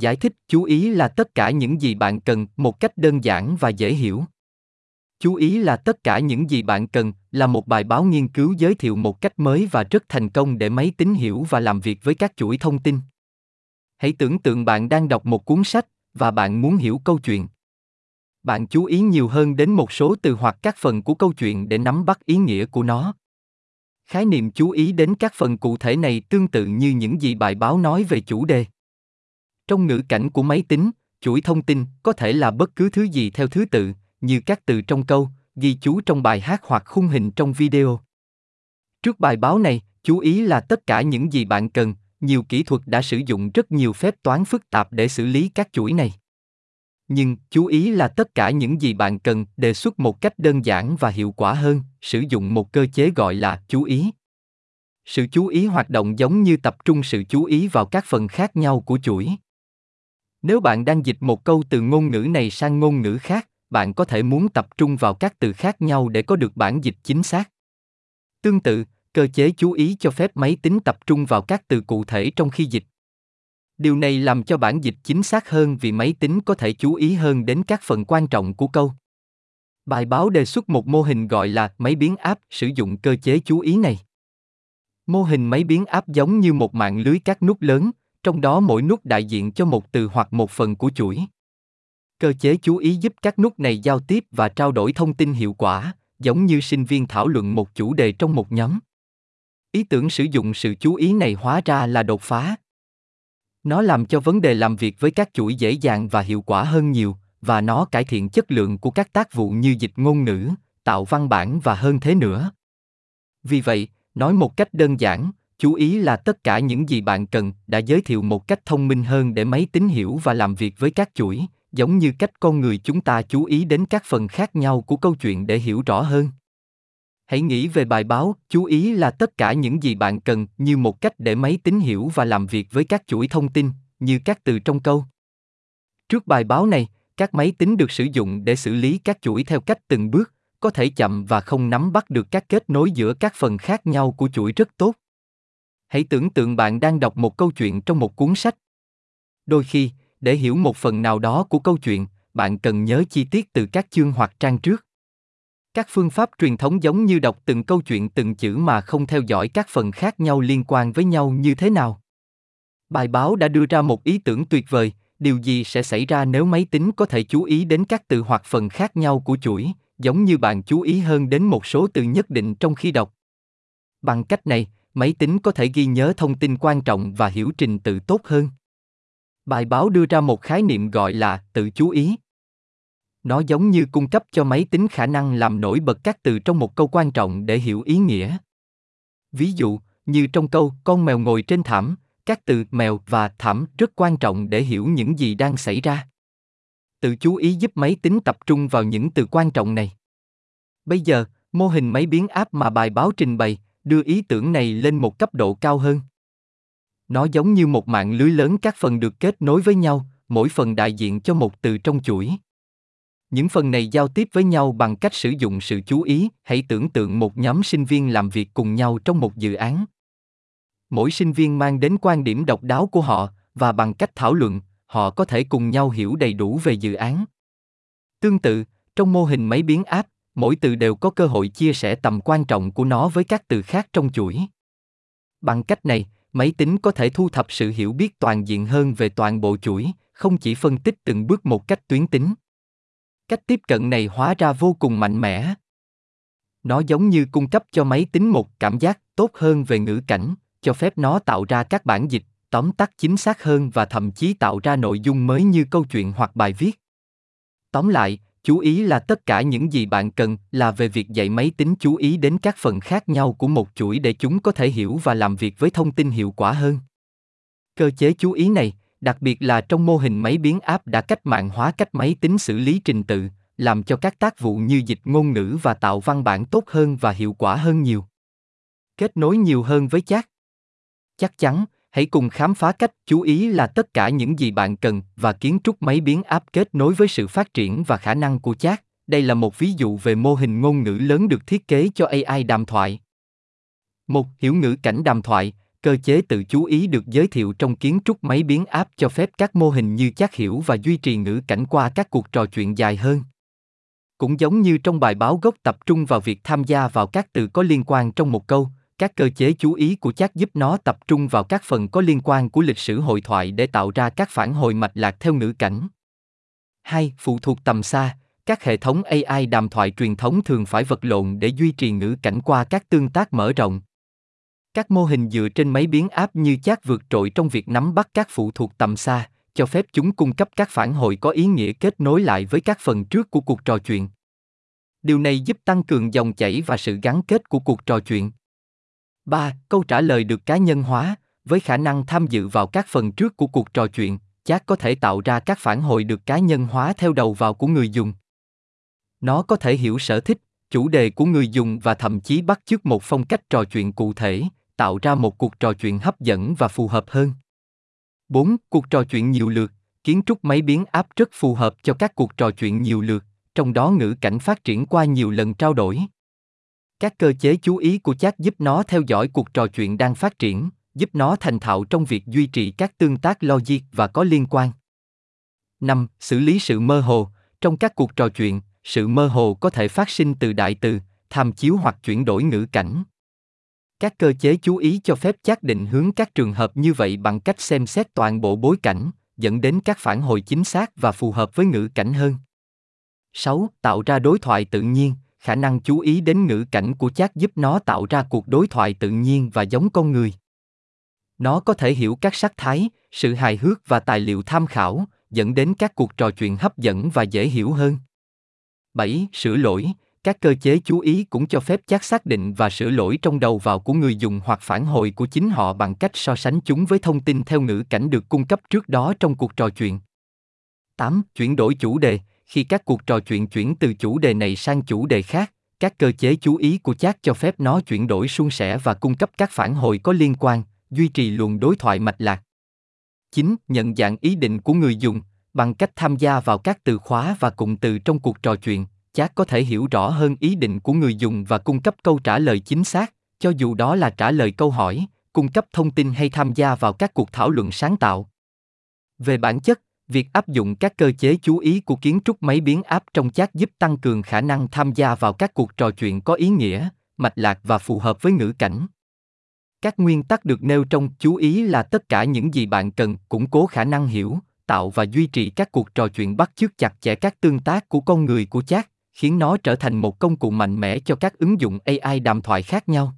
Giải thích chú ý là tất cả những gì bạn cần một cách đơn giản và dễ hiểu. Chú ý là tất cả những gì bạn cần là một bài báo nghiên cứu giới thiệu một cách mới và rất thành công để máy tính hiểu và làm việc với các chuỗi thông tin. Hãy tưởng tượng bạn đang đọc một cuốn sách và bạn muốn hiểu câu chuyện. Bạn chú ý nhiều hơn đến một số từ hoặc các phần của câu chuyện để nắm bắt ý nghĩa của nó. Khái niệm chú ý đến các phần cụ thể này tương tự như những gì bài báo nói về chủ đề. Trong ngữ cảnh của máy tính, chuỗi thông tin có thể là bất cứ thứ gì theo thứ tự, như các từ trong câu, ghi chú trong bài hát hoặc khung hình trong video. Trước bài báo này, chú ý là tất cả những gì bạn cần, nhiều kỹ thuật đã sử dụng rất nhiều phép toán phức tạp để xử lý các chuỗi này. Nhưng chú ý là tất cả những gì bạn cần đề xuất một cách đơn giản và hiệu quả hơn, sử dụng một cơ chế gọi là chú ý. Sự chú ý hoạt động giống như tập trung sự chú ý vào các phần khác nhau của chuỗi. Nếu bạn đang dịch một câu từ ngôn ngữ này sang ngôn ngữ khác, bạn có thể muốn tập trung vào các từ khác nhau để có được bản dịch chính xác. Tương tự, cơ chế chú ý cho phép máy tính tập trung vào các từ cụ thể trong khi dịch. Điều này làm cho bản dịch chính xác hơn vì máy tính có thể chú ý hơn đến các phần quan trọng của câu. Bài báo đề xuất một mô hình gọi là máy biến áp sử dụng cơ chế chú ý này. Mô hình máy biến áp giống như một mạng lưới các nút lớn, trong đó mỗi nút đại diện cho một từ hoặc một phần của chuỗi. Cơ chế chú ý giúp các nút này giao tiếp và trao đổi thông tin hiệu quả, giống như sinh viên thảo luận một chủ đề trong một nhóm. Ý tưởng sử dụng sự chú ý này hóa ra là đột phá. Nó làm cho vấn đề làm việc với các chuỗi dễ dàng và hiệu quả hơn nhiều, và nó cải thiện chất lượng của các tác vụ như dịch ngôn ngữ, tạo văn bản và hơn thế nữa. Vì vậy, nói một cách đơn giản, chú ý là tất cả những gì bạn cần đã giới thiệu một cách thông minh hơn để máy tính hiểu và làm việc với các chuỗi, giống như cách con người chúng ta chú ý đến các phần khác nhau của câu chuyện để hiểu rõ hơn. Hãy nghĩ về bài báo, chú ý là tất cả những gì bạn cần như một cách để máy tính hiểu và làm việc với các chuỗi thông tin, như các từ trong câu. Trước bài báo này, các máy tính được sử dụng để xử lý các chuỗi theo cách từng bước, có thể chậm và không nắm bắt được các kết nối giữa các phần khác nhau của chuỗi rất tốt hãy tưởng tượng bạn đang đọc một câu chuyện trong một cuốn sách. Đôi khi, để hiểu một phần nào đó của câu chuyện, bạn cần nhớ chi tiết từ các chương hoặc trang trước. Các phương pháp truyền thống giống như đọc từng câu chuyện từng chữ mà không theo dõi các phần khác nhau liên quan với nhau như thế nào. Bài báo đã đưa ra một ý tưởng tuyệt vời, điều gì sẽ xảy ra nếu máy tính có thể chú ý đến các từ hoặc phần khác nhau của chuỗi, giống như bạn chú ý hơn đến một số từ nhất định trong khi đọc. Bằng cách này máy tính có thể ghi nhớ thông tin quan trọng và hiểu trình tự tốt hơn Bài báo đưa ra một khái niệm gọi là tự chú ý. Nó giống như cung cấp cho máy tính khả năng làm nổi bật các từ trong một câu quan trọng để hiểu ý nghĩa. Ví dụ, như trong câu con mèo ngồi trên thảm, các từ mèo và thảm rất quan trọng để hiểu những gì đang xảy ra. Tự chú ý giúp máy tính tập trung vào những từ quan trọng này. Bây giờ, mô hình máy biến áp mà bài báo trình bày đưa ý tưởng này lên một cấp độ cao hơn. Nó giống như một mạng lưới lớn các phần được kết nối với nhau, mỗi phần đại diện cho một từ trong chuỗi. Những phần này giao tiếp với nhau bằng cách sử dụng sự chú ý, hãy tưởng tượng một nhóm sinh viên làm việc cùng nhau trong một dự án. Mỗi sinh viên mang đến quan điểm độc đáo của họ và bằng cách thảo luận, họ có thể cùng nhau hiểu đầy đủ về dự án. Tương tự, trong mô hình máy biến áp, mỗi từ đều có cơ hội chia sẻ tầm quan trọng của nó với các từ khác trong chuỗi. Bằng cách này, máy tính có thể thu thập sự hiểu biết toàn diện hơn về toàn bộ chuỗi không chỉ phân tích từng bước một cách tuyến tính. Cách tiếp cận này hóa ra vô cùng mạnh mẽ. Nó giống như cung cấp cho máy tính một cảm giác tốt hơn về ngữ cảnh cho phép nó tạo ra các bản dịch tóm tắt chính xác hơn và thậm chí tạo ra nội dung mới như câu chuyện hoặc bài viết. Tóm lại chú ý là tất cả những gì bạn cần là về việc dạy máy tính, chú ý đến các phần khác nhau của một chuỗi để chúng có thể hiểu và làm việc với thông tin hiệu quả hơn. Cơ chế chú ý này, đặc biệt là trong mô hình máy biến áp đã cách mạng hóa cách máy tính xử lý trình tự, làm cho các tác vụ như dịch ngôn ngữ và tạo văn bản tốt hơn và hiệu quả hơn nhiều. Kết nối nhiều hơn với chat. Chắc chắn hãy cùng khám phá cách chú ý là tất cả những gì bạn cần và kiến trúc máy biến áp kết nối với sự phát triển và khả năng của chat. Đây là một ví dụ về mô hình ngôn ngữ lớn được thiết kế cho AI đàm thoại. Một hiểu ngữ cảnh đàm thoại, cơ chế tự chú ý được giới thiệu trong kiến trúc máy biến áp cho phép các mô hình như chat hiểu và duy trì ngữ cảnh qua các cuộc trò chuyện dài hơn. Cũng giống như trong bài báo gốc tập trung vào việc tham gia vào các từ có liên quan trong một câu, các cơ chế chú ý của chat giúp nó tập trung vào các phần có liên quan của lịch sử hội thoại để tạo ra các phản hồi mạch lạc theo ngữ cảnh. 2. Phụ thuộc tầm xa, các hệ thống AI đàm thoại truyền thống thường phải vật lộn để duy trì ngữ cảnh qua các tương tác mở rộng. Các mô hình dựa trên máy biến áp như chat vượt trội trong việc nắm bắt các phụ thuộc tầm xa, cho phép chúng cung cấp các phản hồi có ý nghĩa kết nối lại với các phần trước của cuộc trò chuyện. Điều này giúp tăng cường dòng chảy và sự gắn kết của cuộc trò chuyện. 3. Câu trả lời được cá nhân hóa, với khả năng tham dự vào các phần trước của cuộc trò chuyện, chat có thể tạo ra các phản hồi được cá nhân hóa theo đầu vào của người dùng. Nó có thể hiểu sở thích, chủ đề của người dùng và thậm chí bắt chước một phong cách trò chuyện cụ thể, tạo ra một cuộc trò chuyện hấp dẫn và phù hợp hơn. 4. Cuộc trò chuyện nhiều lượt, kiến trúc máy biến áp rất phù hợp cho các cuộc trò chuyện nhiều lượt, trong đó ngữ cảnh phát triển qua nhiều lần trao đổi. Các cơ chế chú ý của chat giúp nó theo dõi cuộc trò chuyện đang phát triển, giúp nó thành thạo trong việc duy trì các tương tác logic và có liên quan. 5. Xử lý sự mơ hồ. Trong các cuộc trò chuyện, sự mơ hồ có thể phát sinh từ đại từ, tham chiếu hoặc chuyển đổi ngữ cảnh. Các cơ chế chú ý cho phép xác định hướng các trường hợp như vậy bằng cách xem xét toàn bộ bối cảnh, dẫn đến các phản hồi chính xác và phù hợp với ngữ cảnh hơn. 6. Tạo ra đối thoại tự nhiên, khả năng chú ý đến ngữ cảnh của chat giúp nó tạo ra cuộc đối thoại tự nhiên và giống con người. Nó có thể hiểu các sắc thái, sự hài hước và tài liệu tham khảo, dẫn đến các cuộc trò chuyện hấp dẫn và dễ hiểu hơn. 7. Sửa lỗi, các cơ chế chú ý cũng cho phép chắc xác định và sửa lỗi trong đầu vào của người dùng hoặc phản hồi của chính họ bằng cách so sánh chúng với thông tin theo ngữ cảnh được cung cấp trước đó trong cuộc trò chuyện. 8. Chuyển đổi chủ đề, khi các cuộc trò chuyện chuyển từ chủ đề này sang chủ đề khác, các cơ chế chú ý của chat cho phép nó chuyển đổi suôn sẻ và cung cấp các phản hồi có liên quan, duy trì luồng đối thoại mạch lạc. 9. Nhận dạng ý định của người dùng, bằng cách tham gia vào các từ khóa và cụm từ trong cuộc trò chuyện, chat có thể hiểu rõ hơn ý định của người dùng và cung cấp câu trả lời chính xác, cho dù đó là trả lời câu hỏi, cung cấp thông tin hay tham gia vào các cuộc thảo luận sáng tạo. Về bản chất, việc áp dụng các cơ chế chú ý của kiến trúc máy biến áp trong chat giúp tăng cường khả năng tham gia vào các cuộc trò chuyện có ý nghĩa, mạch lạc và phù hợp với ngữ cảnh. Các nguyên tắc được nêu trong chú ý là tất cả những gì bạn cần củng cố khả năng hiểu, tạo và duy trì các cuộc trò chuyện bắt chước chặt chẽ các tương tác của con người của chat khiến nó trở thành một công cụ mạnh mẽ cho các ứng dụng AI đàm thoại khác nhau.